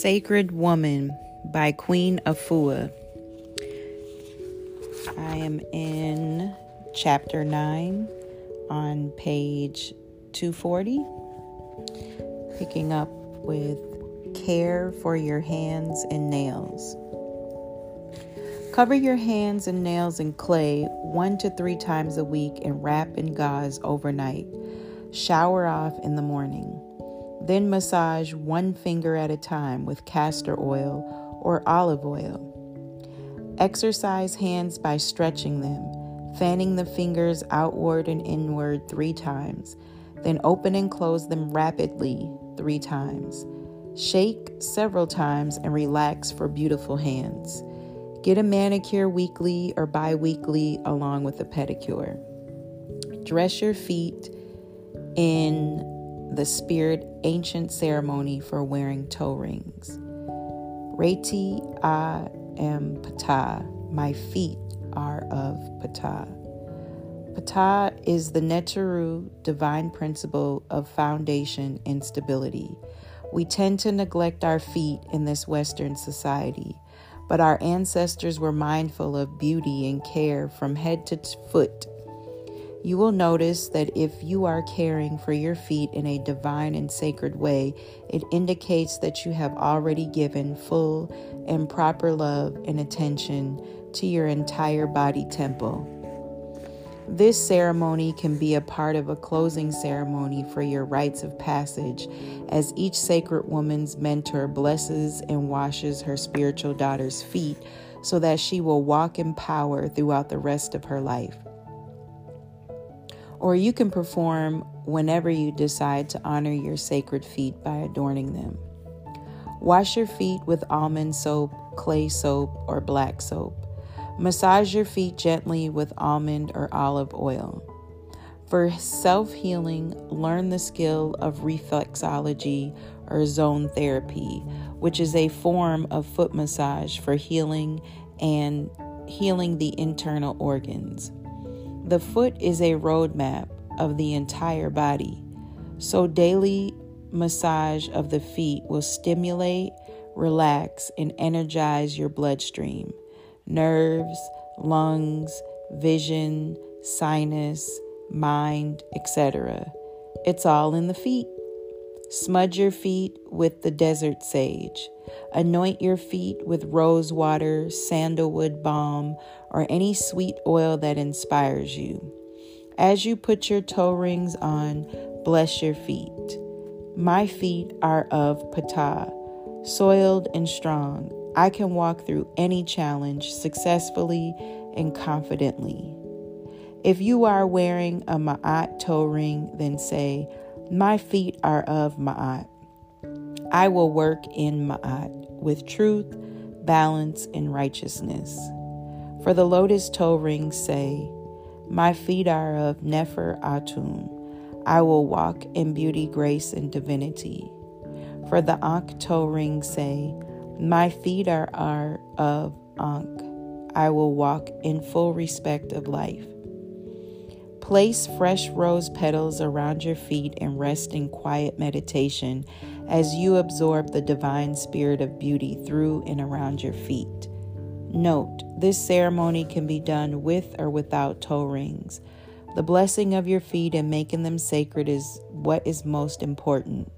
Sacred Woman by Queen Afua. I am in chapter 9 on page 240, picking up with care for your hands and nails. Cover your hands and nails in clay one to three times a week and wrap in gauze overnight. Shower off in the morning. Then massage one finger at a time with castor oil or olive oil. Exercise hands by stretching them, fanning the fingers outward and inward three times, then open and close them rapidly three times. Shake several times and relax for beautiful hands. Get a manicure weekly or bi weekly along with a pedicure. Dress your feet in the spirit ancient ceremony for wearing toe rings. Reti a am Ptah, my feet are of Ptah. Ptah is the Neteru divine principle of foundation and stability. We tend to neglect our feet in this Western society, but our ancestors were mindful of beauty and care from head to foot you will notice that if you are caring for your feet in a divine and sacred way, it indicates that you have already given full and proper love and attention to your entire body temple. This ceremony can be a part of a closing ceremony for your rites of passage, as each sacred woman's mentor blesses and washes her spiritual daughter's feet so that she will walk in power throughout the rest of her life or you can perform whenever you decide to honor your sacred feet by adorning them. Wash your feet with almond soap, clay soap, or black soap. Massage your feet gently with almond or olive oil. For self healing, learn the skill of reflexology or zone therapy, which is a form of foot massage for healing and healing the internal organs. The foot is a roadmap of the entire body, so daily massage of the feet will stimulate, relax, and energize your bloodstream, nerves, lungs, vision, sinus, mind, etc. It's all in the feet. Smudge your feet with the desert sage. Anoint your feet with rose water, sandalwood balm, or any sweet oil that inspires you. As you put your toe rings on, bless your feet. My feet are of Ptah, soiled and strong. I can walk through any challenge successfully and confidently. If you are wearing a Ma'at toe ring, then say, my feet are of Ma'at. I will work in Ma'at with truth, balance, and righteousness. For the lotus toe rings say, My feet are of Nefer Atum. I will walk in beauty, grace, and divinity. For the Ankh toe rings say, My feet are, are of Ankh. I will walk in full respect of life. Place fresh rose petals around your feet and rest in quiet meditation as you absorb the divine spirit of beauty through and around your feet. Note, this ceremony can be done with or without toe rings. The blessing of your feet and making them sacred is what is most important.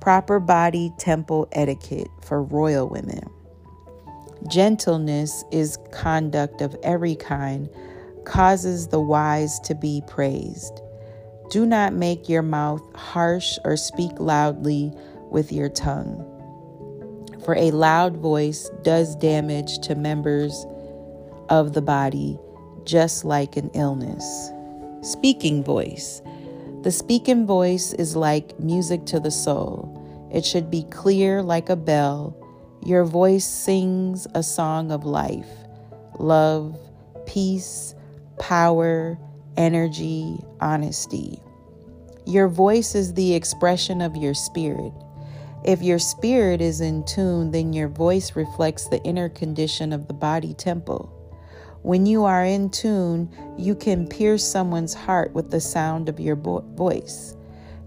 Proper body temple etiquette for royal women. Gentleness is conduct of every kind causes the wise to be praised. Do not make your mouth harsh or speak loudly with your tongue. For a loud voice does damage to members of the body, just like an illness. Speaking voice. The speaking voice is like music to the soul. It should be clear like a bell. Your voice sings a song of life, love, peace, power, energy, honesty. Your voice is the expression of your spirit. If your spirit is in tune, then your voice reflects the inner condition of the body temple. When you are in tune, you can pierce someone's heart with the sound of your voice.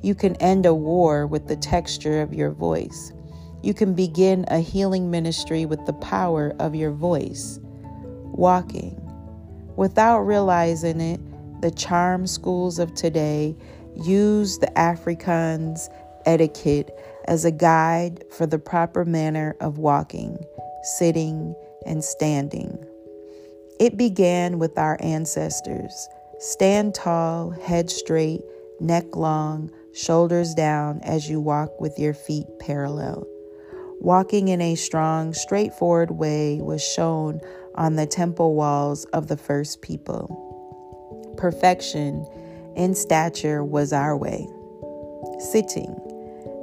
You can end a war with the texture of your voice. You can begin a healing ministry with the power of your voice, walking. Without realizing it, the charm schools of today use the Afrikaans etiquette as a guide for the proper manner of walking, sitting, and standing. It began with our ancestors. Stand tall, head straight, neck long, shoulders down as you walk with your feet parallel. Walking in a strong, straightforward way was shown on the temple walls of the first people. Perfection in stature was our way. Sitting.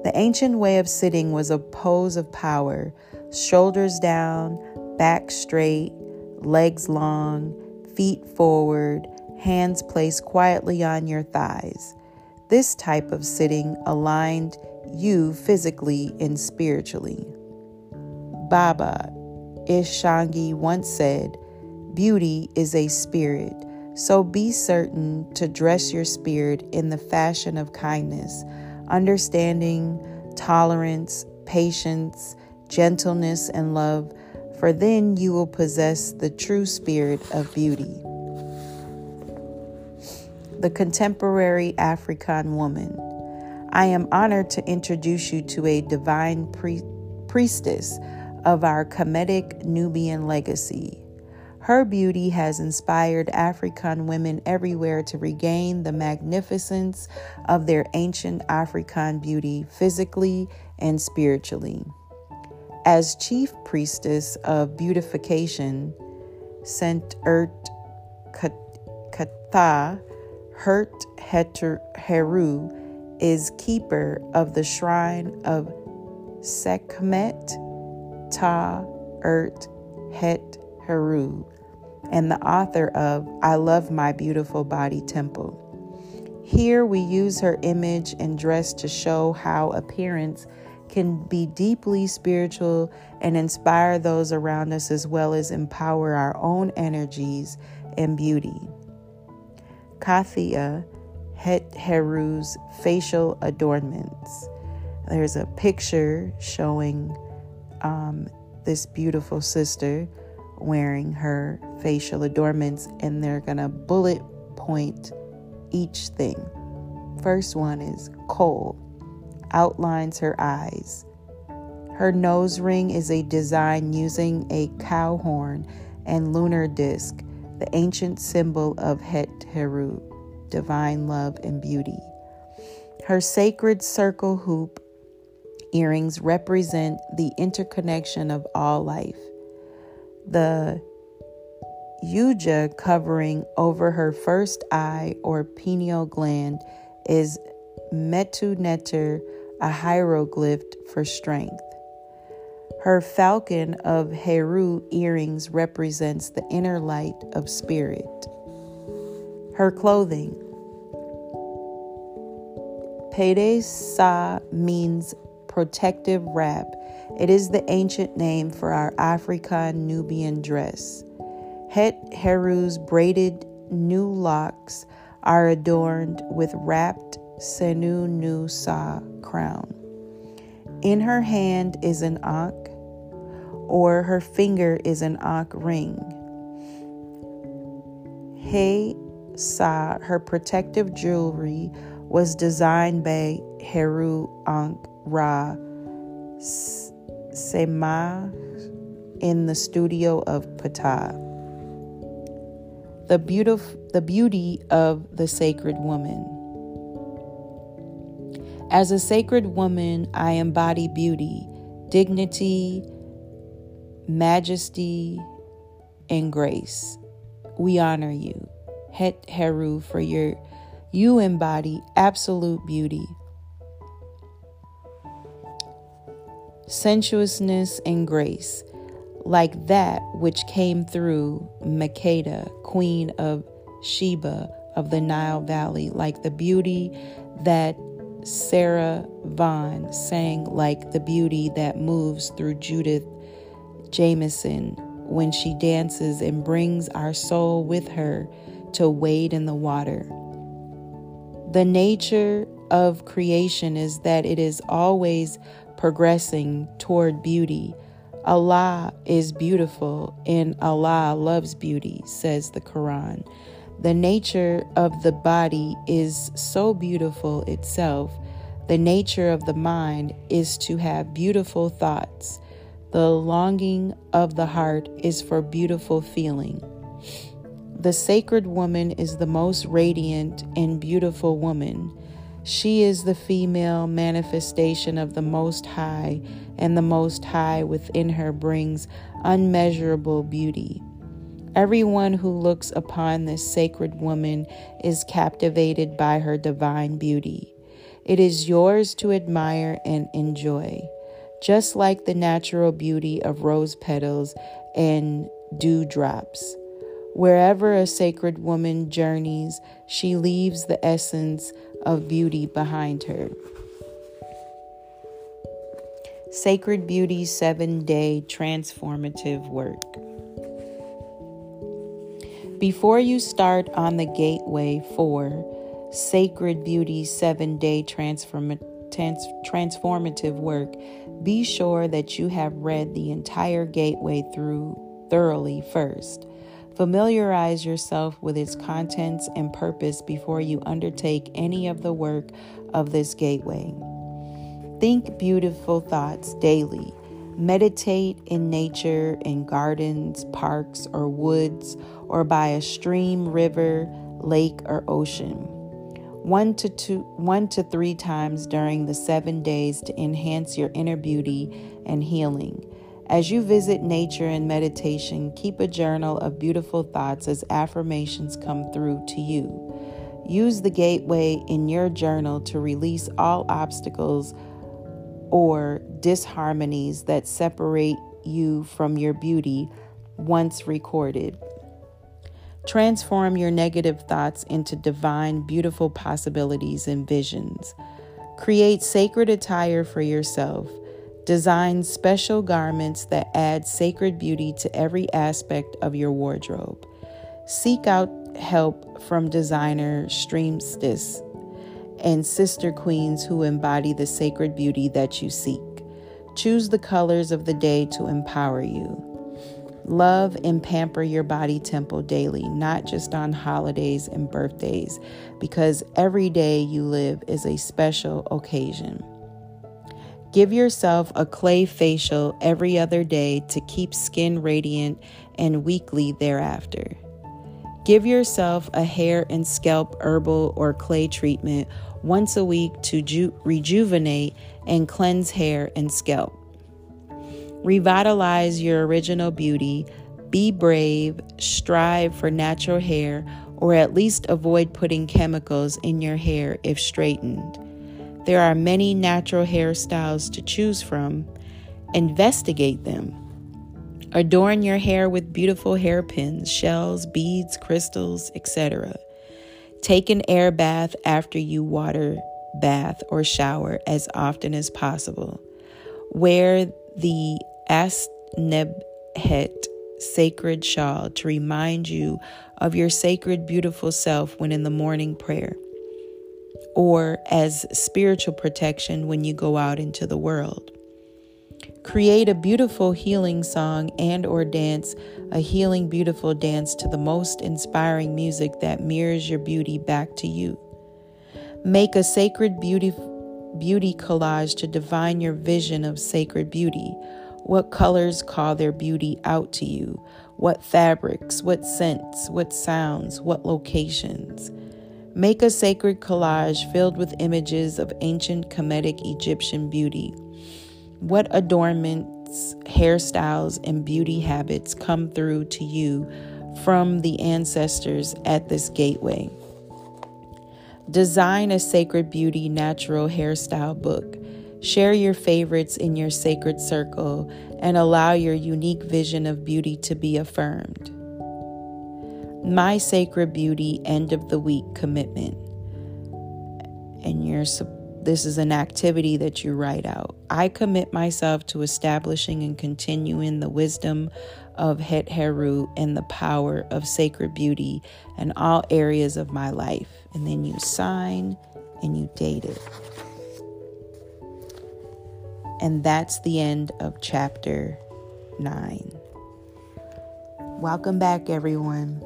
The ancient way of sitting was a pose of power, shoulders down, back straight, legs long, feet forward, hands placed quietly on your thighs. This type of sitting aligned you physically and spiritually. Baba Ishangi once said, Beauty is a spirit, so be certain to dress your spirit in the fashion of kindness, understanding, tolerance, patience, gentleness, and love, for then you will possess the true spirit of beauty the contemporary African woman. I am honored to introduce you to a divine pri- priestess of our Kemetic Nubian legacy. Her beauty has inspired African women everywhere to regain the magnificence of their ancient African beauty physically and spiritually. As chief priestess of beautification, Saint Ert Katha Hert Heru is keeper of the shrine of Sekhmet Ta Ert Het Heru and the author of I Love My Beautiful Body Temple. Here we use her image and dress to show how appearance can be deeply spiritual and inspire those around us as well as empower our own energies and beauty. Kathia Het Heru's facial adornments. There's a picture showing um, this beautiful sister wearing her facial adornments, and they're going to bullet point each thing. First one is kohl, outlines her eyes. Her nose ring is a design using a cow horn and lunar disc the ancient symbol of Het Heru, divine love and beauty. Her sacred circle hoop earrings represent the interconnection of all life. The Yuja covering over her first eye or pineal gland is Metu Neter, a hieroglyph for strength. Her falcon of Heru earrings represents the inner light of spirit. Her clothing. Pede Sa means protective wrap. It is the ancient name for our African Nubian dress. Het Heru's braided new locks are adorned with wrapped Senu Nu Sa crown. In her hand is an ankh, or her finger is an ankh ring. Hey Sa, her protective jewelry, was designed by Heru Ankh Ra Sema in the studio of Ptah. The, beautif- the beauty of the sacred woman. As a sacred woman, I embody beauty, dignity, majesty, and grace. We honor you, Het Heru, for your you embody absolute beauty, sensuousness, and grace, like that which came through Makeda, queen of Sheba of the Nile Valley, like the beauty that Sarah Vaughan sang, like the beauty that moves through Judith Jamison when she dances and brings our soul with her to wade in the water. The nature of creation is that it is always progressing toward beauty. Allah is beautiful and Allah loves beauty, says the Quran. The nature of the body is so beautiful itself. The nature of the mind is to have beautiful thoughts. The longing of the heart is for beautiful feeling. The sacred woman is the most radiant and beautiful woman. She is the female manifestation of the Most High, and the Most High within her brings unmeasurable beauty. Everyone who looks upon this sacred woman is captivated by her divine beauty. It is yours to admire and enjoy, just like the natural beauty of rose petals and dewdrops. Wherever a sacred woman journeys, she leaves the essence of beauty behind her. Sacred Beauty seven day transformative work. Before you start on the gateway for Sacred Beauty seven day transform- trans- transformative work, be sure that you have read the entire gateway through thoroughly first. Familiarize yourself with its contents and purpose before you undertake any of the work of this gateway. Think beautiful thoughts daily. Meditate in nature, in gardens, parks, or woods, or by a stream, river, lake, or ocean. One to two, one to three times during the seven days to enhance your inner beauty and healing. As you visit nature and meditation, keep a journal of beautiful thoughts as affirmations come through to you. Use the gateway in your journal to release all obstacles or disharmonies that separate you from your beauty once recorded. Transform your negative thoughts into divine, beautiful possibilities and visions. Create sacred attire for yourself. Design special garments that add sacred beauty to every aspect of your wardrobe. Seek out help from designer Streamstis and sister queens who embody the sacred beauty that you seek. Choose the colors of the day to empower you. Love and pamper your body temple daily, not just on holidays and birthdays, because every day you live is a special occasion. Give yourself a clay facial every other day to keep skin radiant and weekly thereafter. Give yourself a hair and scalp herbal or clay treatment once a week to ju- rejuvenate and cleanse hair and scalp. Revitalize your original beauty. Be brave, strive for natural hair, or at least avoid putting chemicals in your hair if straightened. There are many natural hairstyles to choose from. Investigate them. Adorn your hair with beautiful hairpins, shells, beads, crystals, etc. Take an air bath after you water bath or shower as often as possible. Wear the Asnebhet sacred shawl to remind you of your sacred, beautiful self when in the morning prayer or as spiritual protection when you go out into the world. Create a beautiful healing song and or dance a healing beautiful dance to the most inspiring music that mirrors your beauty back to you. Make a sacred beauty beauty collage to divine your vision of sacred beauty. What colors call their beauty out to you? What fabrics, what scents, what sounds, what locations? Make a sacred collage filled with images of ancient Kemetic Egyptian beauty. What adornments, hairstyles, and beauty habits come through to you from the ancestors at this gateway? Design a sacred beauty natural hairstyle book. Share your favorites in your sacred circle and allow your unique vision of beauty to be affirmed. My Sacred Beauty End of the Week Commitment. And you're this is an activity that you write out. I commit myself to establishing and continuing the wisdom of Het Heru and the power of sacred beauty in all areas of my life. And then you sign and you date it. And that's the end of chapter 9. Welcome back, everyone.